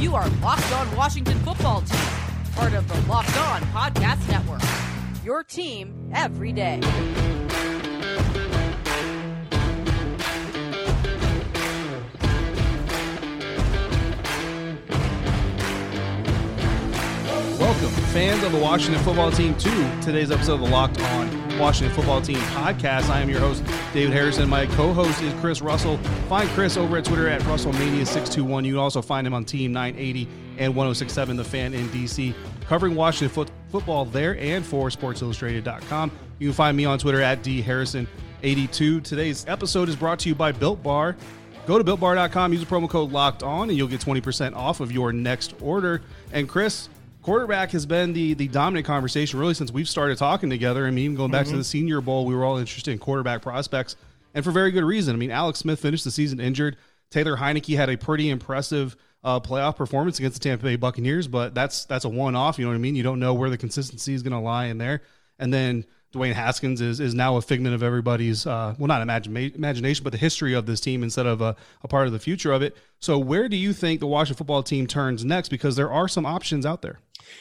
You are Locked On Washington Football Team, part of the Locked On Podcast Network. Your team every day. Welcome, fans of the Washington football team, to today's episode of the Locked On Washington Football Team podcast. I am your host, David Harrison. My co host is Chris Russell. Find Chris over at Twitter at RussellMania621. You can also find him on Team 980 and 1067 The Fan in DC, covering Washington foot- football there and for SportsIllustrated.com. You can find me on Twitter at DHarrison82. Today's episode is brought to you by Built Bar. Go to builtbar.com, use the promo code locked on, and you'll get 20% off of your next order. And Chris, quarterback has been the the dominant conversation really since we've started talking together. I mean, even going back to the Senior Bowl, we were all interested in quarterback prospects, and for very good reason. I mean, Alex Smith finished the season injured. Taylor Heinicke had a pretty impressive uh, playoff performance against the Tampa Bay Buccaneers, but that's that's a one off. You know what I mean? You don't know where the consistency is going to lie in there. And then Dwayne Haskins is is now a figment of everybody's uh, well, not imagine, imagination, but the history of this team instead of a, a part of the future of it. So, where do you think the Washington football team turns next? Because there are some options out there.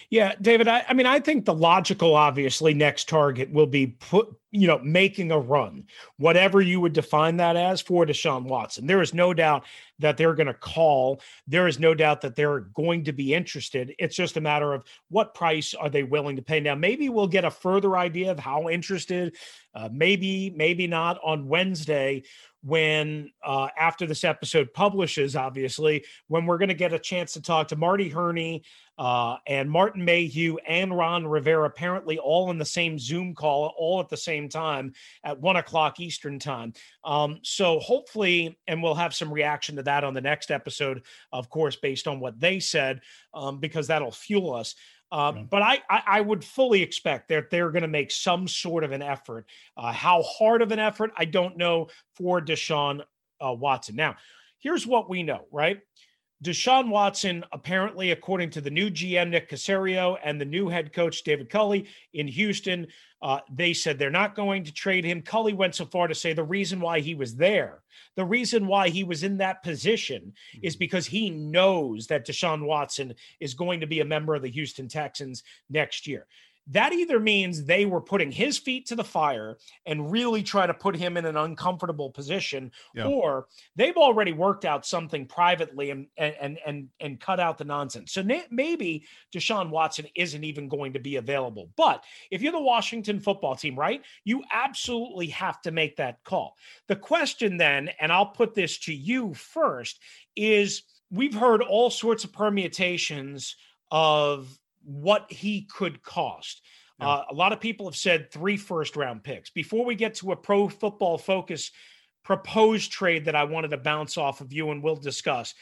Yeah, David. I, I mean, I think the logical, obviously, next target will be put, you know, making a run, whatever you would define that as for Deshaun Watson. There is no doubt that they're going to call. There is no doubt that they're going to be interested. It's just a matter of what price are they willing to pay. Now, maybe we'll get a further idea of how interested, uh, maybe, maybe not on Wednesday when uh, after this episode publishes, obviously, when we're going to get a chance to talk to Marty Hurney uh, and Martin Mayhew and Ron Rivera, apparently all in the same Zoom call, all at the same time at one o'clock Eastern time. Um, so hopefully, and we'll have some reaction to that on the next episode, of course, based on what they said, um, because that'll fuel us. Uh, But I, I, I would fully expect that they're going to make some sort of an effort. Uh, how hard of an effort, I don't know for Deshaun uh, Watson. Now, here's what we know, right? Deshaun Watson, apparently, according to the new GM Nick Caserio and the new head coach David Culley in Houston, uh, they said they're not going to trade him. Culley went so far to say the reason why he was there, the reason why he was in that position, is because he knows that Deshaun Watson is going to be a member of the Houston Texans next year that either means they were putting his feet to the fire and really try to put him in an uncomfortable position Yeah. or they've already worked out something privately and and and and cut out the nonsense. So maybe deshaun watson isn't even going to be available. But if you're the washington football team right you absolutely have to make that call. The question then and i'll put this to you first is we've heard all sorts of permutations of what he could cost. Uh, a lot of people have said three first round picks. Before we get to a pro football focus proposed trade that I wanted to bounce off of you and we'll discuss.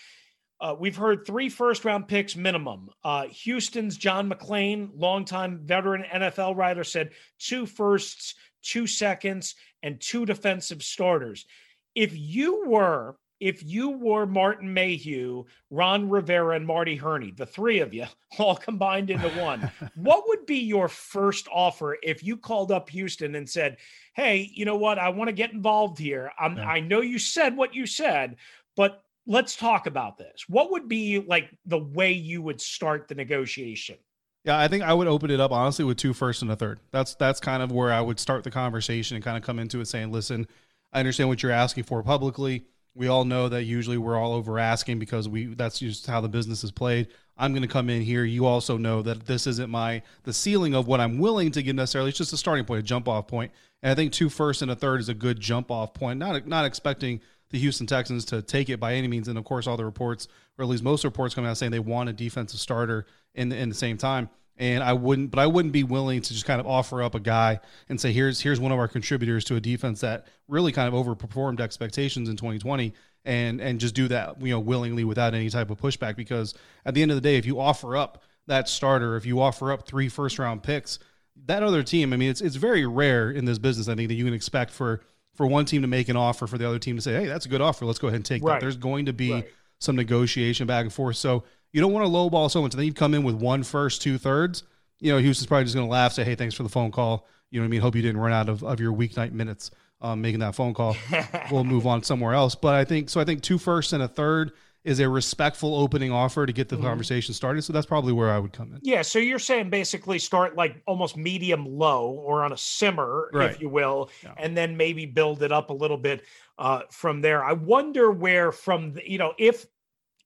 Uh, we've heard three first round picks minimum. Uh, Houston's John McClain, longtime veteran NFL writer, said two firsts, two seconds, and two defensive starters. If you were if you were Martin Mayhew, Ron Rivera, and Marty Hurney, the three of you all combined into one, what would be your first offer if you called up Houston and said, Hey, you know what? I want to get involved here. Yeah. I know you said what you said, but let's talk about this. What would be like the way you would start the negotiation? Yeah, I think I would open it up honestly with two first and a third. That's that's kind of where I would start the conversation and kind of come into it saying, "Listen, I understand what you're asking for publicly. We all know that usually we're all over asking because we that's just how the business is played. I'm going to come in here. You also know that this isn't my the ceiling of what I'm willing to give necessarily. It's just a starting point, a jump off point. And I think two first and a third is a good jump off point. Not not expecting the Houston Texans to take it by any means. And of course, all the reports, or at least most reports, coming out saying they want a defensive starter in the, in the same time. And I wouldn't, but I wouldn't be willing to just kind of offer up a guy and say, here's here's one of our contributors to a defense that really kind of overperformed expectations in 2020, and and just do that, you know, willingly without any type of pushback. Because at the end of the day, if you offer up that starter, if you offer up three first round picks, that other team, I mean, it's it's very rare in this business, I think, that you can expect for for one team to make an offer for the other team to say, hey, that's a good offer. Let's go ahead and take Right. that. There's going to be Right. some negotiation back and forth. So you don't want to lowball so much. Then you come in with one first, two thirds. You know, Houston's probably just going to laugh, say, hey, thanks for the phone call. You know what I mean? Hope you didn't run out of, of your weeknight minutes um, making that phone call. we'll move on somewhere else. But I think so. I think two firsts and a third is a respectful opening offer to get the Mhm. conversation started. So that's probably where I would come in. Yeah, so you're saying basically start like almost medium low or on a simmer, Right. if you will, Yeah. and then maybe build it up a little bit uh, from there. I wonder where from the, you know if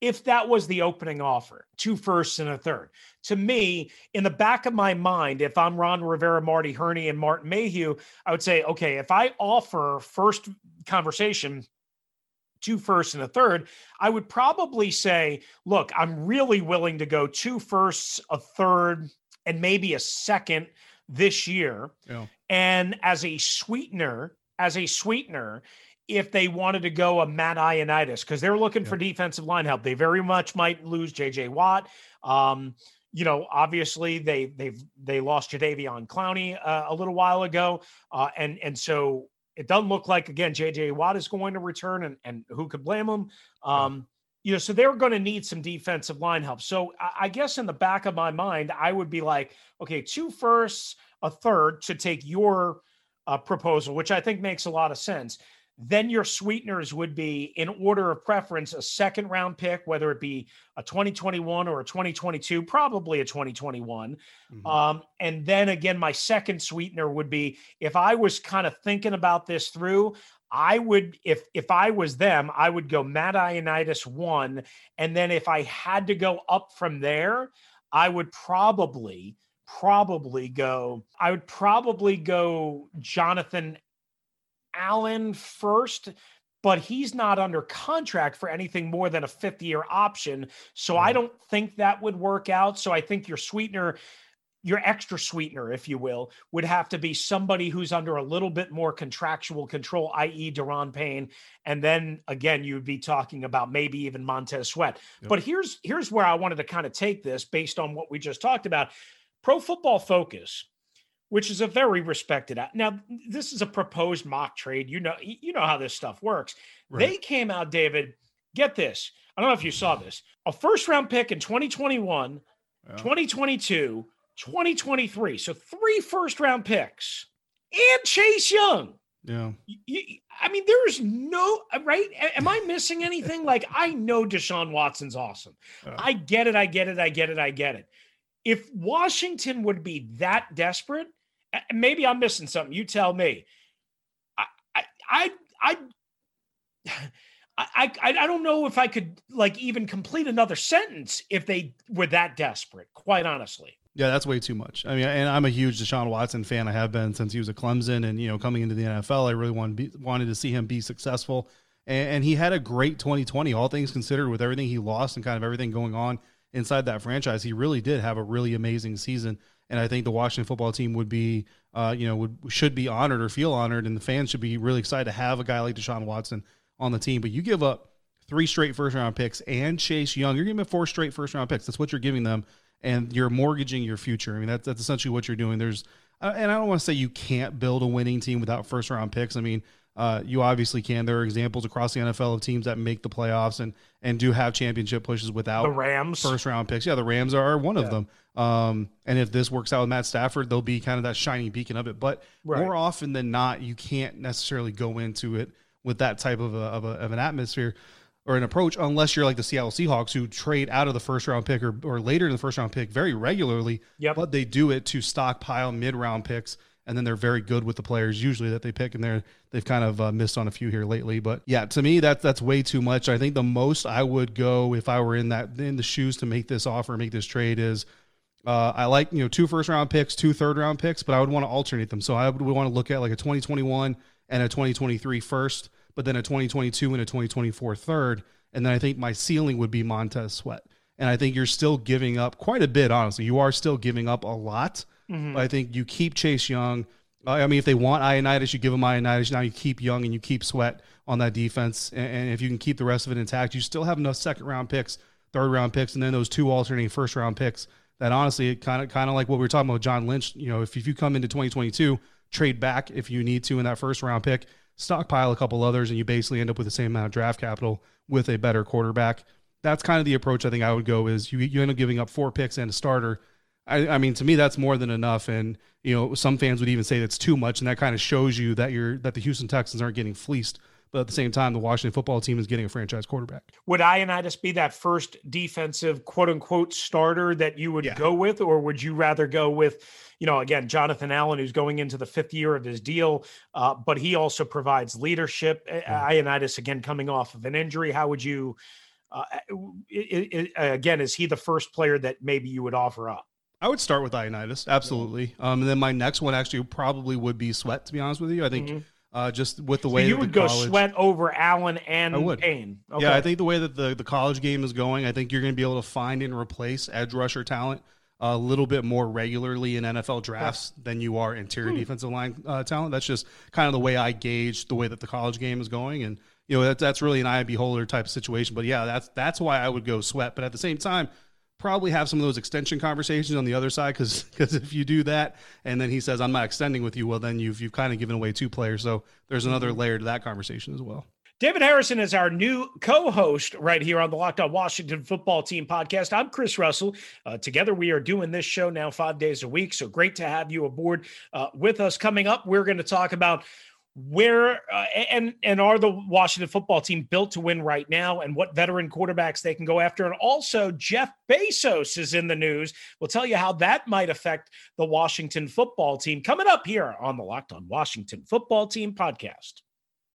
if that was the opening offer, two firsts and a third. To me, in the back of my mind, if I'm Ron Rivera, Marty Hurney, and Martin Mayhew, I would say, okay, if I offer first conversation two firsts and a third, I would probably say, look, I'm really willing to go two firsts, a third, and maybe a second this year. Yeah. And as a sweetener, as a sweetener, if they wanted to go a Matt Ioannidis, because they're looking for defensive line help, they very much might lose JJ Watt. Um, you know, obviously they they've they lost Jadeveon Clowney uh, a little while ago, uh, and and so it doesn't look like again JJ Watt is going to return, and and who could blame him? Um, you know, so they're going to need some defensive line help. So I, I guess in the back of my mind, I would be like, okay, two firsts, a third to take your uh, proposal, which I think makes a lot of sense. Then your sweeteners would be, in order of preference, a second round pick, whether it be a 2021 or a 2022, probably a 2021. Mhm. Um, and then again, my second sweetener would be if I was kind of thinking about this through, I would, if if I was them, I would go Matt Ioannidis one, and then if I had to go up from there, I would probably probably go. I would probably go Jonathan Allen first. But he's not under contract for anything more than a fifth year option. So I mm-hmm. don't think that would work out. So I think your sweetener your extra sweetener, if you will, would have to be somebody who's under a little bit more contractual control, i.e., Daron Payne. And then again, you would be talking about maybe even Montez Sweat. Yep. But here's here's where I wanted to kind of take this based on what we just talked about. Pro Football Focus, which is a very respected. out- Now, this is a proposed mock trade. You know, you know how this stuff works. They came out, David. Get this. I don't know if you saw this. A first round pick in 2021, Yeah. 2022, 2023. So three first round picks and Chase Young. Yeah. I mean, there's no uh, right. Am I missing anything? Like, I know Deshaun Watson's awesome. I get it. I get it. I get it. I get it. If Washington would be that desperate, maybe I'm missing something. You tell me. I, I, I, I, I, don't know if I could like even complete another sentence if they were that desperate. Quite honestly. Yeah, that's way too much. I mean, and I'm a huge Deshaun Watson fan. I have been since he was at Clemson, and you know, coming into the NFL, I really wanted wanted to see him be successful. And he had a great 2020, all things considered, with everything he lost and kind of everything going on inside that franchise. He really did have a really amazing season, and I think the Washington football team would be, uh, you know, would should be honored or feel honored, and the fans should be really excited to have a guy like Deshaun Watson on the team. But you give up three straight first round picks and Chase Young, you're giving them four straight first round picks. That's what you're giving them and you're mortgaging your future. I mean, that's that's essentially what you're doing. There's, uh, and I don't want to say you can't build a winning team without first round picks. I mean, uh, you obviously can. There are examples across the NFL of teams that make the playoffs and and do have championship pushes without The Rams. first round picks. Yeah, the Rams are one of them. Um, and if this works out with Matt Stafford, they'll be kind of that shining beacon of it. But Right. more often than not, you can't necessarily go into it with that type of, a, of, a, of an atmosphere or an approach unless you're like the Seattle Seahawks who trade out of the first round pick or, or later in the first round pick very regularly. Yep. But they do it to stockpile mid round picks. And then they're very good with the players usually that they pick, and they're they've kind of uh, missed on a few here lately. But yeah, to me that's that's way too much. I think the most I would go if I were in that in the shoes to make this offer, make this trade is uh, I like you know two first round picks, two third round picks, but I would want to alternate them. So I would want to look at like a 2021 and a 2023 first, but then a 2022 and a 2024 third, and then I think my ceiling would be Montez Sweat. And I think you're still giving up quite a bit. Honestly, you are still giving up a lot. Mhm. But I think you keep Chase Young. I mean, if they want Ioannidis, you give them Ioannidis. Now you keep Young and you keep Sweat on that defense. And, and if you can keep the rest of it intact, you still have enough second round picks, third round picks, and then those two alternating first round picks that honestly, it kind of kind of like what we were talking about, John Lynch. You know, if if you come into 2022, trade back if you need to in that first round pick, stockpile a couple others, and you basically end up with the same amount of draft capital with a better quarterback. That's kind of the approach I think I would go. Is you you end up giving up four picks and a starter. I, I mean, to me, that's more than enough. And you know, some fans would even say that's too much, and that kind of shows you that you're that the Houston Texans aren't getting fleeced but at the same time, the Washington football team is getting a franchise quarterback. Would Ioannidis be that first defensive quote unquote starter that you would yeah. go with, or would you rather go with, you know, again, Jonathan Allen, who's going into the fifth year of his deal, uh, but he also provides leadership. Mm-hmm. Ioannidis, again, coming off of an injury. How would you, uh, it, it, again, is he the first player that maybe you would offer up? I would start with Ioannidis, absolutely. Um, and then my next one actually probably would be Sweat. To be honest with you, I think mm-hmm uh, just with the way so you would go college, Sweat over Allen and I would. Payne. Okay. Yeah, I think the way that the, the college game is going, I think you're going to be able to find and replace edge rusher talent a little bit more regularly in NFL drafts yeah. than you are interior hmm. defensive line uh, talent. That's just kind of the way I gauge the way that the college game is going, and you know that's that's really an eye beholder type of situation. But yeah, that's that's why I would go Sweat. But at the same time, probably have some of those extension conversations on the other side because because if you do that and then he says I'm not extending with you, well then you've you've kind of given away two players. So there's another mm-hmm. layer to that conversation as well. David Harrison is our new co-host right here on the Locked On Washington Football Team podcast. I'm Chris Russell. Uh, together, we are doing this show now five days a week. So great to have you aboard uh, with us. Coming up, we're going to talk about where uh, and and are the Washington football team built to win right now and what veteran quarterbacks they can go after? And also Jeff Bezos is in the news. We'll tell you how that might affect the Washington football team. Coming up here on the Locked on Washington football team podcast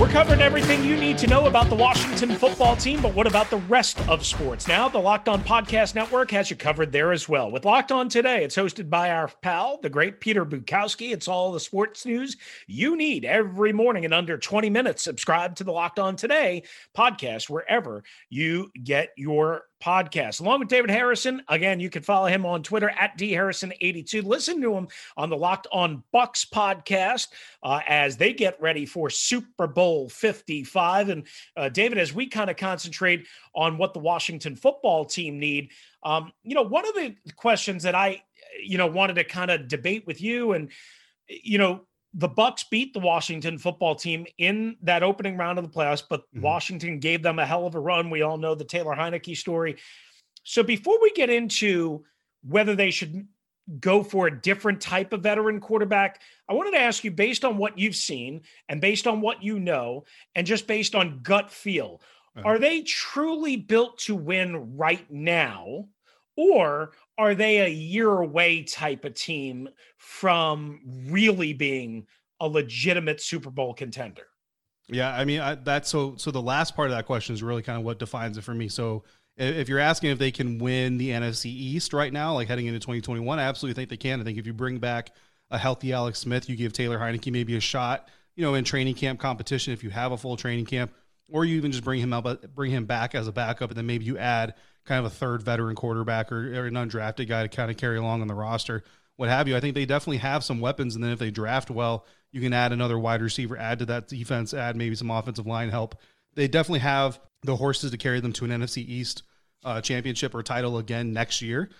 We're covering everything you need to know about the Washington football team, but what about the rest of sports? Now, the Locked On Podcast Network has you covered there as well. With Locked On Today, it's hosted by our pal, the great Peter Bukowski. It's all the sports news you need every morning in under 20 minutes. Subscribe to the Locked On Today podcast wherever you get your podcast. Along with David Harrison, again, you can follow him on Twitter at dharrison82. Listen to him on the Locked On Bucks podcast uh, as they get ready for Super Bowl 55. And uh, David, as we kind of concentrate on what the Washington football team need, um, you know, one of the questions that I, you know, wanted to kind of debate with you and, you know, the bucks beat the Washington football team in that opening round of the playoffs, but mm-hmm. Washington gave them a hell of a run. We all know the Taylor Heinicke story. So before we get into whether they should go for a different type of veteran quarterback, I wanted to ask you based on what you've seen and based on what you know, and just based on gut feel, uh-huh. are they truly built to win right now? Or are they a year away type of team from really being a legitimate Super Bowl contender? Yeah, I mean I, that's so. So the last part of that question is really kind of what defines it for me. So if you're asking if they can win the NFC East right now, like heading into 2021, I absolutely think they can. I think if you bring back a healthy Alex Smith, you give Taylor Heinicke maybe a shot, you know, in training camp competition if you have a full training camp, or you even just bring him up, but bring him back as a backup, and then maybe you add kind of a third veteran quarterback or, or an undrafted guy to kind of carry along on the roster, what have you. I think they definitely have some weapons, and then if they draft well, you can add another wide receiver, add to that defense, add maybe some offensive line help. They definitely have the horses to carry them to an NFC East uh, championship or title again next year.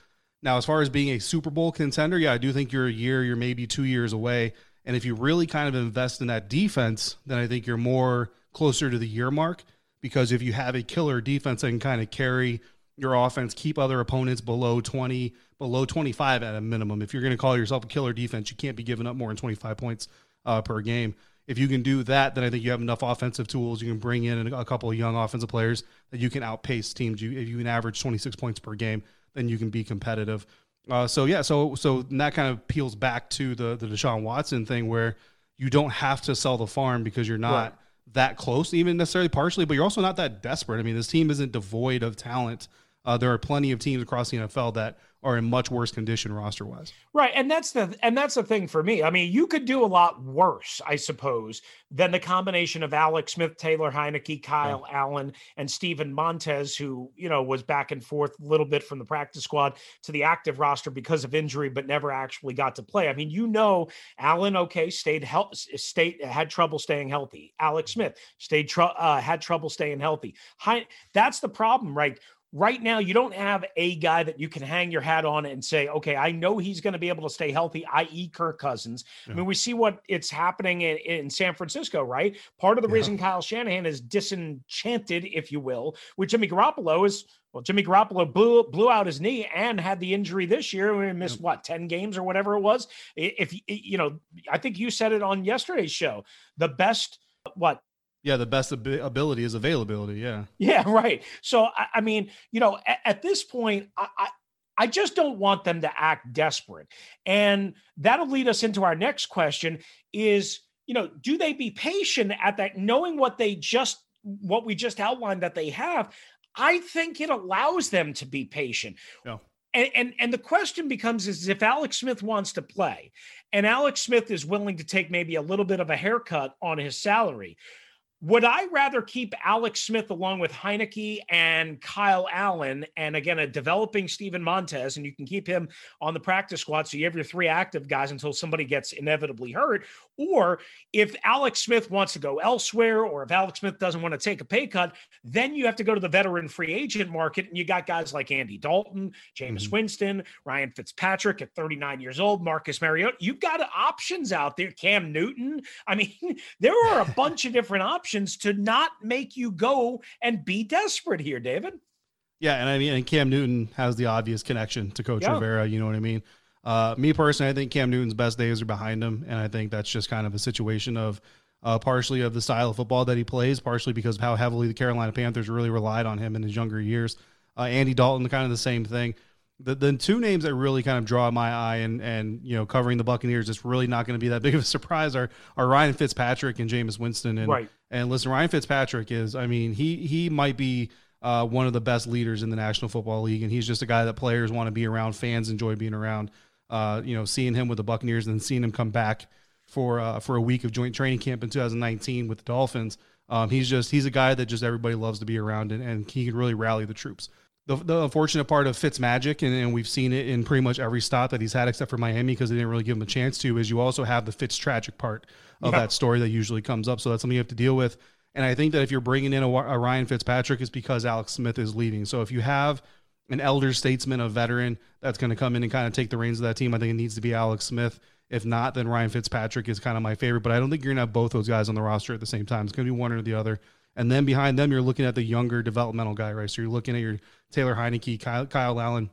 Now, as far as being a Super Bowl contender, yeah, I do think you're a year, you're maybe two years away. And if you really kind of invest in that defense, then I think you're more closer to the year mark because if you have a killer defense can kind of carry your offense, keep other opponents below 20, below 25 at a minimum. If you're going to call yourself a killer defense, you can't be giving up more than 25 points uh, per game. If you can do that, then I think you have enough offensive tools. You can bring in a couple of young offensive players that you can outpace teams. You, if you can average 26 points per game, then you can be competitive. Uh, so yeah, so so that kind of peels back to the the Deshaun Watson thing where you don't have to sell the farm because you're not. Right that close, even necessarily partially, but you're also not that desperate. I mean, this team isn't devoid of talent. Uh, there are plenty of teams across the NFL that are in much worse condition roster wise. Right, and that's the and that's the thing for me. I mean, you could do a lot worse, I suppose, than the combination of Alex Smith, Taylor Heinicke, Kyle yeah. Allen, and Steven Montez, who you know was back and forth a little bit from the practice squad to the active roster because of injury, but never actually got to play. I mean, you know, Allen, okay, stayed health, stayed had trouble staying healthy. Alex Smith stayed tr- uh, had trouble staying healthy. He- that's the problem, right? Right now you don't have a guy that you can hang your hat on and say, okay, I know he's going to be able to stay healthy, i.e., Kirk Cousins. Yeah. I mean, we see what it's happening in, in San Francisco, right? Part of the yeah. reason Kyle Shanahan is disenchanted, if you will, with Jimmy Garoppolo is well, Jimmy Garoppolo blew blew out his knee and had the injury this year. We missed what ten games or whatever it was. If you know, I think you said it on yesterday's show. The best what yeah, the best ab- ability is availability. Yeah. Yeah, right. So I, I mean, you know, at, at this point, I, I I just don't want them to act desperate. And that'll lead us into our next question is, you know, do they be patient at that knowing what they just what we just outlined that they have? I think it allows them to be patient. Yeah. And, and and the question becomes is if Alex Smith wants to play and Alex Smith is willing to take maybe a little bit of a haircut on his salary, would I rather keep Alex Smith along with Heinicke and Kyle Allen, and again, a developing Steven Montez, and you can keep him on the practice squad so you have your three active guys until somebody gets inevitably hurt? Or if Alex Smith wants to go elsewhere, or if Alex Smith doesn't want to take a pay cut, then you have to go to the veteran free agent market, and you got guys like Andy Dalton, Jameis mm-hmm. Winston, Ryan Fitzpatrick at 39 years old, Marcus Mariota. You've got options out there, Cam Newton. I mean, there are a bunch of different options options to not make you go and be desperate here, David. Yeah, and I mean, and Cam Newton has the obvious connection to Coach yeah. Rivera. You know what I mean? Uh, me personally, I think Cam Newton's best days are behind him, and I think that's just kind of a situation of uh, partially of the style of football that he plays, partially because of how heavily the Carolina Panthers really relied on him in his younger years. Uh, Andy Dalton, kind of the same thing the, the two names that really kind of draw my eye and and you know covering the Buccaneers it's really not going to be that big of a surprise are are Ryan Fitzpatrick and Jameis Winston. And right. and listen Ryan Fitzpatrick is I mean he he might be uh, one of the best leaders in the National Football League. And he's just a guy that players want to be around fans enjoy being around. Uh, you know seeing him with the Buccaneers and seeing him come back for uh, for a week of joint training camp in 2019 with the Dolphins um, he's just he's a guy that just everybody loves to be around and, and he can really rally the troops the, the unfortunate part of Fitz magic, and, and, we've seen it in pretty much every stop that he's had, except for Miami, because they didn't really give him a chance to, is you also have the Fitz tragic part of that story that usually comes up. So that's something you have to deal with. And I think that if you're bringing in a, a Ryan Fitzpatrick, it's because Alex Smith is leaving. So if you have an elder statesman, a veteran that's going to come in and kind of take the reins of that team, I think it needs to be Alex Smith. If not, then Ryan Fitzpatrick is kind of my favorite. But I don't think you're going to have both those guys on the roster at the same time. It's going to be one or the other. And then behind them, you're looking at the younger developmental guy, right? So you're looking at your Taylor Heinicke, Kyle, Kyle Allen,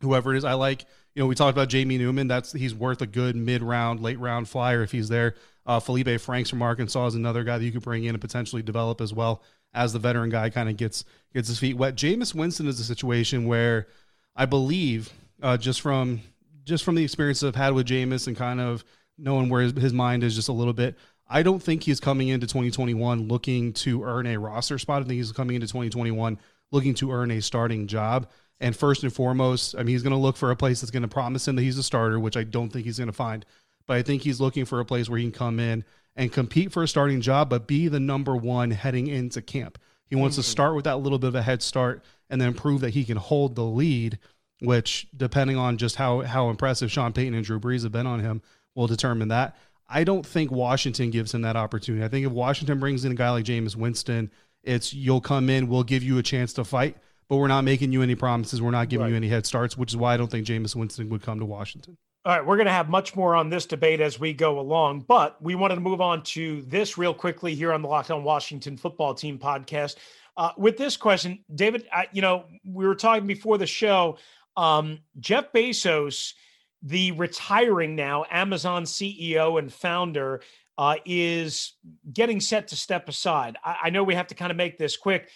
whoever it is. I like, you know, we talked about Jamie Newman. That's he's worth a good mid round, late round flyer if he's there. Uh, Felipe Franks from Arkansas is another guy that you could bring in and potentially develop as well as the veteran guy kind of gets gets his feet wet. Jameis Winston is a situation where I believe uh, just from just from the experiences I've had with Jameis and kind of knowing where his, his mind is just a little bit. I don't think he's coming into 2021 looking to earn a roster spot. I think he's coming into 2021 looking to earn a starting job. And first and foremost, I mean, he's going to look for a place that's going to promise him that he's a starter, which I don't think he's going to find. But I think he's looking for a place where he can come in and compete for a starting job, but be the number one heading into camp. He wants mm-hmm. to start with that little bit of a head start and then prove that he can hold the lead, which, depending on just how, how impressive Sean Payton and Drew Brees have been on him, will determine that. I don't think Washington gives him that opportunity. I think if Washington brings in a guy like Jameis Winston, it's you'll come in, we'll give you a chance to fight, but we're not making you any promises. We're not giving right. you any head starts, which is why I don't think Jameis Winston would come to Washington. All right, we're going to have much more on this debate as we go along, but we wanted to move on to this real quickly here on the Locked On Washington Football Team podcast. Uh, with this question, David, I, you know, we were talking before the show. Um, Jeff Bezos the retiring now Amazon CEO and founder uh, is getting set to step aside. I, I know we have to kind of make this quick.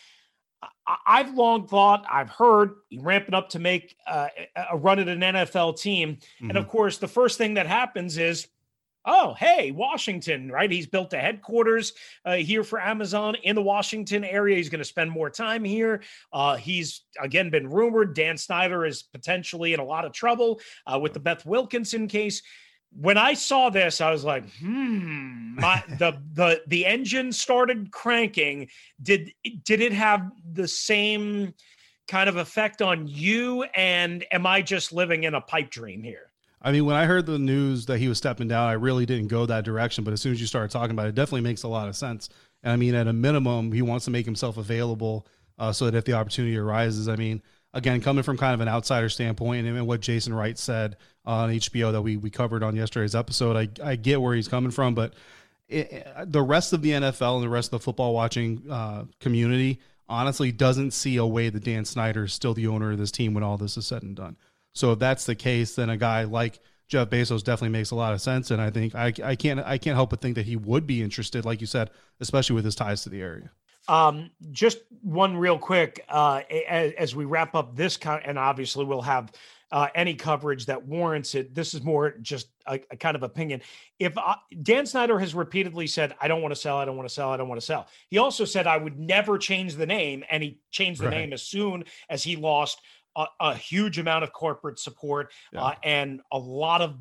I, have long thought, I've heard ramping up to make uh, a run at an NFL team. Mm-hmm. And of course, the first thing that happens is oh, hey, Washington, right? He's built a headquarters uh, here for Amazon in the Washington area. He's going to spend more time here. Uh, he's, again, been rumored. Dan Snyder is potentially in a lot of trouble uh, with the Beth Wilkinson case. When I saw this, I was like, hmm, my, the the the engine started cranking. Did did it have the same kind of effect on you? And am I just living in a pipe dream here? I mean, when I heard the news that he was stepping down, I really didn't go that direction. But as soon as you started talking about it, it definitely makes a lot of sense. And I mean, at a minimum, he wants to make himself available uh, so that if the opportunity arises, I mean, again, coming from kind of an outsider standpoint, and what Jason Wright said on HBO that we we covered on yesterday's episode, I I get where he's coming from, but it, the rest of the NFL and the rest of the football watching uh, community honestly doesn't see a way that Dan Snyder is still the owner of this team when all this is said and done. So if that's the case, then a guy like Jeff Bezos definitely makes a lot of sense, and I think I, I can't I can't help but think that he would be interested, like you said, especially with his ties to the area. Um, just one real quick uh, as, as we wrap up this, con- and obviously we'll have uh, any coverage that warrants it. This is more just a, a kind of opinion. If I, Dan Snyder has repeatedly said, "I don't want to sell, I don't want to sell, I don't want to sell," he also said, "I would never change the name," and he changed the right. name as soon as he lost a, a huge amount of corporate support yeah. uh, and a lot of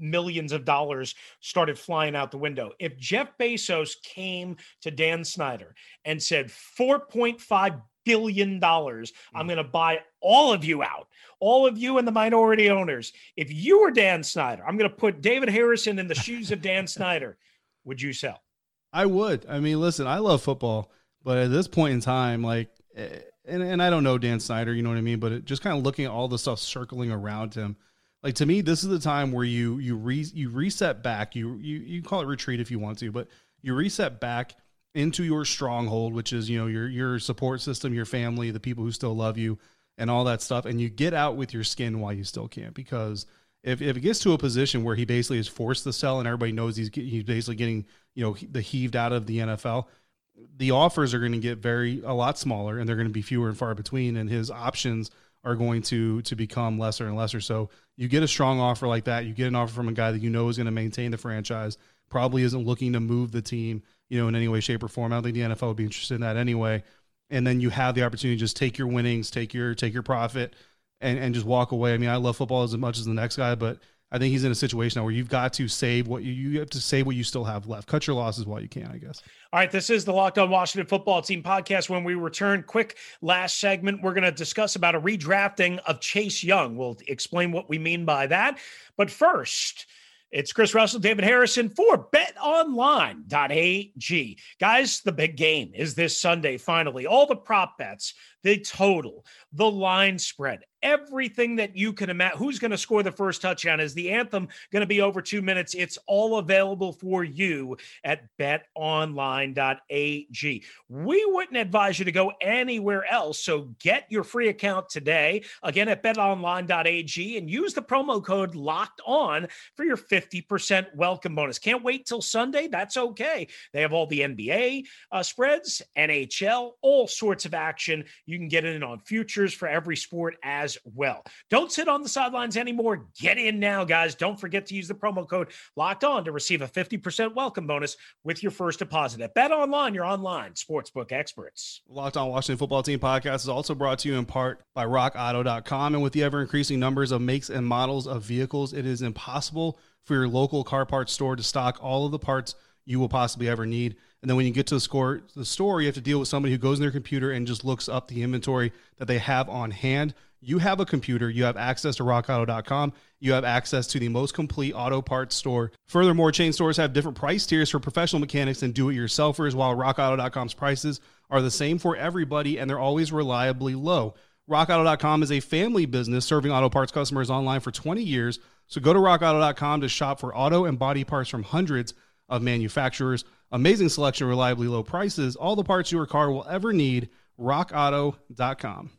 millions of dollars started flying out the window. If Jeff Bezos came to Dan Snyder and said $4.5 billion, mm. I'm going to buy all of you out, all of you and the minority owners. If you were Dan Snyder, I'm going to put David Harrison in the shoes of Dan Snyder. Would you sell? I would. I mean, listen, I love football, but at this point in time, like, eh, and, and I don't know Dan Snyder, you know what I mean? But it, just kind of looking at all the stuff circling around him, like to me, this is the time where you you re, you reset back. You you you call it retreat if you want to, but you reset back into your stronghold, which is you know your your support system, your family, the people who still love you, and all that stuff, and you get out with your skin while you still can. Because if, if it gets to a position where he basically is forced to sell, and everybody knows he's he's basically getting you know the heaved out of the NFL, the offers are going to get very a lot smaller and they're going to be fewer and far between and his options are going to to become lesser and lesser. So you get a strong offer like that you get an offer from a guy that you know is going to maintain the franchise probably isn't looking to move the team you know in any way shape or form. I don't think the nfl would be interested in that anyway. And then you have the opportunity to just take your winnings take your take your profit and and just walk away. I mean i love football as much as the next guy but I think he's in a situation now where you've got to save what you you have to save what you still have left. Cut your losses while you can, I guess. All right, this is the Locked On Washington Football Team podcast. When we return, quick last segment, we're going to discuss about a redrafting of Chase Young. We'll explain what we mean by that. But first, it's Chris Russell, David Harrison for betonline.ag. Guys, the big game is this Sunday, finally. All the prop bets, the total, the line spread, everything that you can imagine. Who's going to score the first touchdown? Is the anthem going to be over two minutes? It's all available for you at betonline.ag. We wouldn't advise you to go anywhere else. So get your free account today, again at betonline.ag, and use the promo code locked on for your 50% welcome bonus. Can't wait till Sunday? That's okay. They have all the NBA uh, spreads, NHL, all sorts of action. You can get in on futures for every sport as well. Don't sit on the sidelines anymore. Get in now, guys. Don't forget to use the promo code locked on to receive a 50% welcome bonus with your first deposit at Bet Online, your online sportsbook experts. Locked on Washington Football Team podcast is also brought to you in part by rockauto.com. And with the ever increasing numbers of makes and models of vehicles, it is impossible for your local car parts store to stock all of the parts you will possibly ever need. And then when you get to the score, the store, you have to deal with somebody who goes in their computer and just looks up the inventory that they have on hand. You have a computer, you have access to rockauto.com, you have access to the most complete auto parts store. Furthermore, chain stores have different price tiers for professional mechanics and do-it-yourselfers, while rockauto.com's prices are the same for everybody and they're always reliably low. RockAuto.com is a family business serving auto parts customers online for 20 years. So go to RockAuto.com to shop for auto and body parts from hundreds of manufacturers. Amazing selection, reliably low prices, all the parts your car will ever need. RockAuto.com.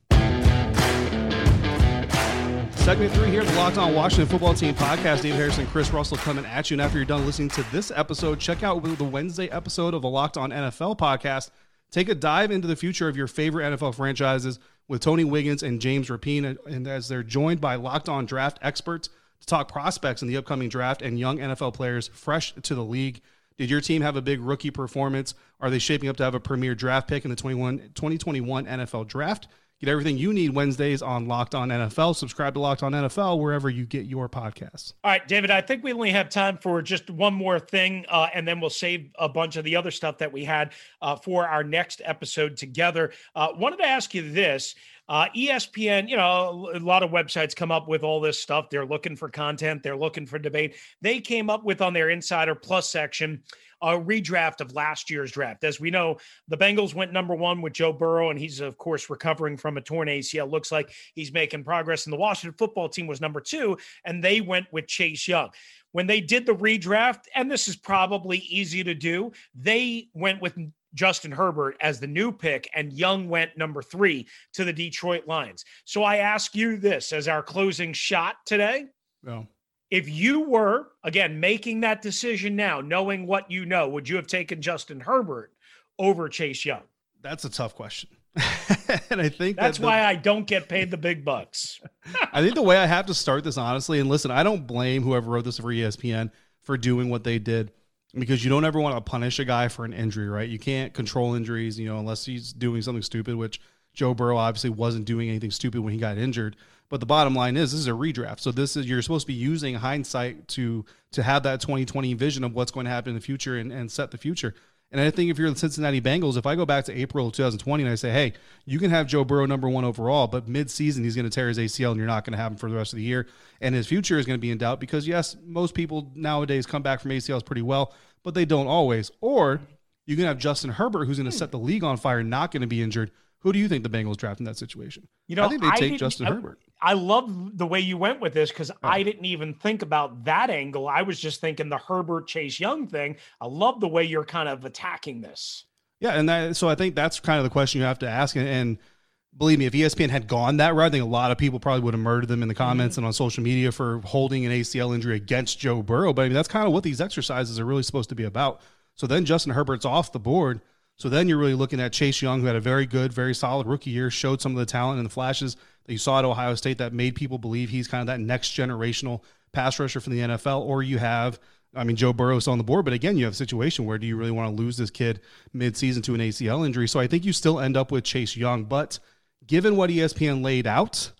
Segment three here, the Locked On Washington Football Team podcast. Dave Harrison, Chris Russell coming at you. And after you're done listening to this episode, check out the Wednesday episode of the Locked On NFL podcast. Take a dive into the future of your favorite NFL franchises with Tony Wiggins and James Rapine, and as they're joined by Locked On draft experts to talk prospects in the upcoming draft and young NFL players fresh to the league. Did your team have a big rookie performance? Are they shaping up to have a premier draft pick in the 21, 2021 NFL draft? Get everything you need Wednesdays on Locked On NFL. Subscribe to Locked On NFL wherever you get your podcasts. All right, David, I think we only have time for just one more thing, uh, and then we'll save a bunch of the other stuff that we had uh, for our next episode together. Uh, wanted to ask you this. Uh, ESPN, you know, a lot of websites come up with all this stuff. They're looking for content, they're looking for debate. They came up with on their Insider Plus section a redraft of last year's draft. As we know, the Bengals went number one with Joe Burrow, and he's, of course, recovering from a torn ACL. Looks like he's making progress. And the Washington football team was number two, and they went with Chase Young. When they did the redraft, and this is probably easy to do, they went with Justin Herbert as the new pick, and Young went number three to the Detroit Lions. So I ask you this as our closing shot today. If you were again making that decision now, knowing what you know, would you have taken Justin Herbert over Chase Young? That's a tough question. and I think that's that the, why I don't get paid the big bucks. I think the way I have to start this honestly, and listen, I don't blame whoever wrote this for ESPN for doing what they did because you don't ever want to punish a guy for an injury, right? You can't control injuries, you know, unless he's doing something stupid, which Joe Burrow obviously wasn't doing anything stupid when he got injured. But the bottom line is, this is a redraft. So this is you're supposed to be using hindsight to to have that 2020 vision of what's going to happen in the future and, and set the future. And I think if you're the Cincinnati Bengals, if I go back to April of 2020 and I say, hey, you can have Joe Burrow number one overall, but mid-season he's going to tear his ACL and you're not going to have him for the rest of the year, and his future is going to be in doubt because yes, most people nowadays come back from ACLs pretty well, but they don't always. Or you can have Justin Herbert, who's going to hmm. set the league on fire, not going to be injured. Who do you think the Bengals draft in that situation? You know, I think they take Justin I, Herbert. I love the way you went with this because. I didn't even think about that angle. I was just thinking the Herbert Chase Young thing. I love the way you're kind of attacking this. Yeah, and that, so I think that's kind of the question you have to ask. And, and, believe me, if ESPN had gone that route, I think a lot of people probably would have murdered them in the comments mm-hmm. and on social media for holding an ACL injury against Joe Burrow. But I mean, that's kind of what these exercises are really supposed to be about. So then Justin Herbert's off the board. So then you're really looking at Chase Young, who had a very good, very solid rookie year, showed some of the talent and the flashes that you saw at Ohio State that made people believe he's kind of that next generational pass rusher for the NFL. Or you have, I mean, Joe Burrow's on the board, but again, you have a situation where do you really want to lose this kid midseason to an ACL injury? So I think you still end up with Chase Young. But given what ESPN laid out,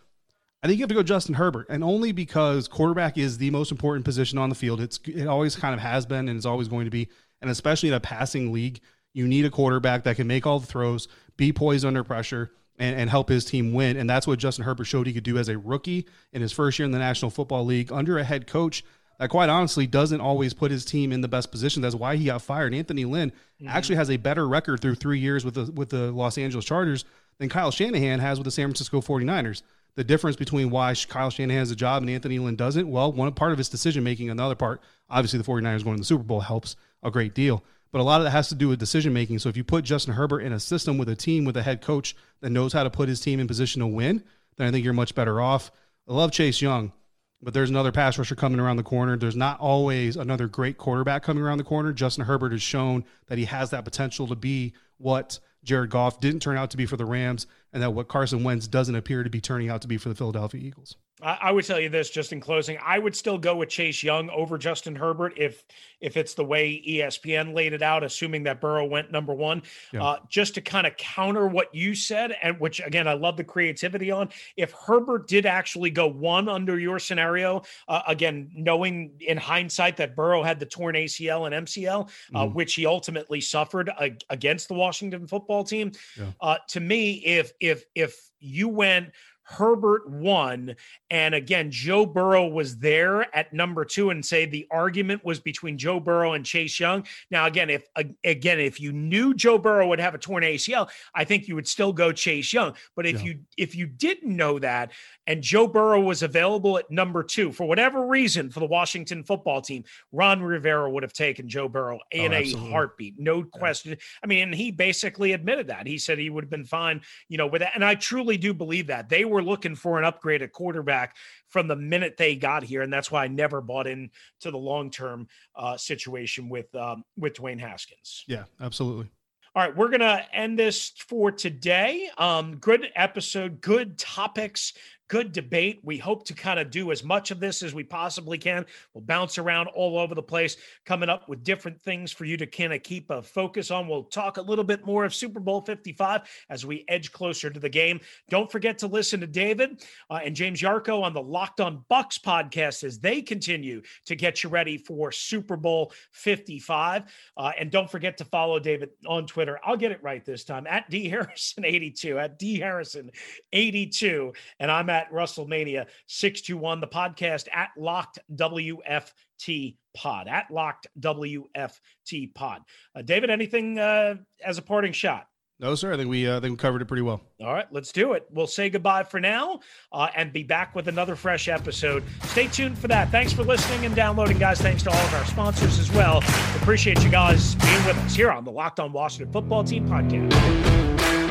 I think you have to go Justin Herbert, and only because quarterback is the most important position on the field. It's it always kind of has been, and it's always going to be, and especially in a passing league you need a quarterback that can make all the throws, be poised under pressure, and, and help his team win. And that's what Justin Herbert showed he could do as a rookie in his first year in the National Football League under a head coach that quite honestly doesn't always put his team in the best position. That's why he got fired. Anthony Lynn mm-hmm. actually has a better record through three years with the with the Los Angeles Chargers than Kyle Shanahan has with the San Francisco 49ers. The difference between why Kyle Shanahan has a job and Anthony Lynn doesn't, well, one part of his decision making, another part, obviously the 49ers going to the Super Bowl helps a great deal but a lot of that has to do with decision making. So if you put Justin Herbert in a system with a team with a head coach that knows how to put his team in position to win, then I think you're much better off. I love Chase Young, but there's another pass rusher coming around the corner. There's not always another great quarterback coming around the corner. Justin Herbert has shown that he has that potential to be what Jared Goff didn't turn out to be for the Rams, and that what Carson Wentz doesn't appear to be turning out to be for the Philadelphia Eagles. I would tell you this just in closing. I would still go with Chase Young over Justin Herbert if if it's the way ESPN laid it out, assuming that Burrow went number one. Yeah. Uh, just to kind of counter what you said, and which again I love the creativity on. If Herbert did actually go one under your scenario, uh, again knowing in hindsight that Burrow had the torn ACL and MCL, uh, mm. which he ultimately suffered against the Washington football team. Yeah. Uh, to me, if if if you went Herbert won. And again, Joe Burrow was there at number two and say the argument was between Joe Burrow and Chase Young. Now, again, if again, if you knew Joe Burrow would have a torn ACL, I think you would still go Chase Young. But if yeah. you if you didn't know that and Joe Burrow was available at number two for whatever reason for the Washington football team, Ron Rivera would have taken Joe Burrow oh, in oh, a heartbeat, no question. I mean, and he basically admitted that. He said he would have been fine, you know, with that. And I truly do believe that they were looking for an upgrade at quarterback from the minute they got here, and that's why I never bought in to the long term uh, situation with um, with Dwayne Haskins. Yeah, absolutely. All right, we're gonna end this for today. Um, good episode, good topics, good debate. We hope to kind of do as much of this as we possibly can. We'll bounce around all over the place, coming up with different things for you to kind of keep a focus on. We'll talk a little bit more of Super Bowl 55 as we edge closer to the game. Don't forget to listen to David uh, and James Yarcho on the Locked On Bucks podcast as they continue to get you ready for Super Bowl 55. Uh, and don't forget to follow David on Twitter. I'll get it right this time at D Harrison82, at D Harrison82. And I'm at Russellmania 621, the podcast at Locked WFT Pod, at Locked WFT Pod. Uh, David, anything uh, as a parting shot? No, sir. I think we uh, I think we covered it pretty well. All right, let's do it. We'll say goodbye for now uh, and be back with another fresh episode. Stay tuned for that. Thanks for listening and downloading, guys. Thanks to all of our sponsors as well. Appreciate you guys being with us here on the Locked On Washington Football Team podcast.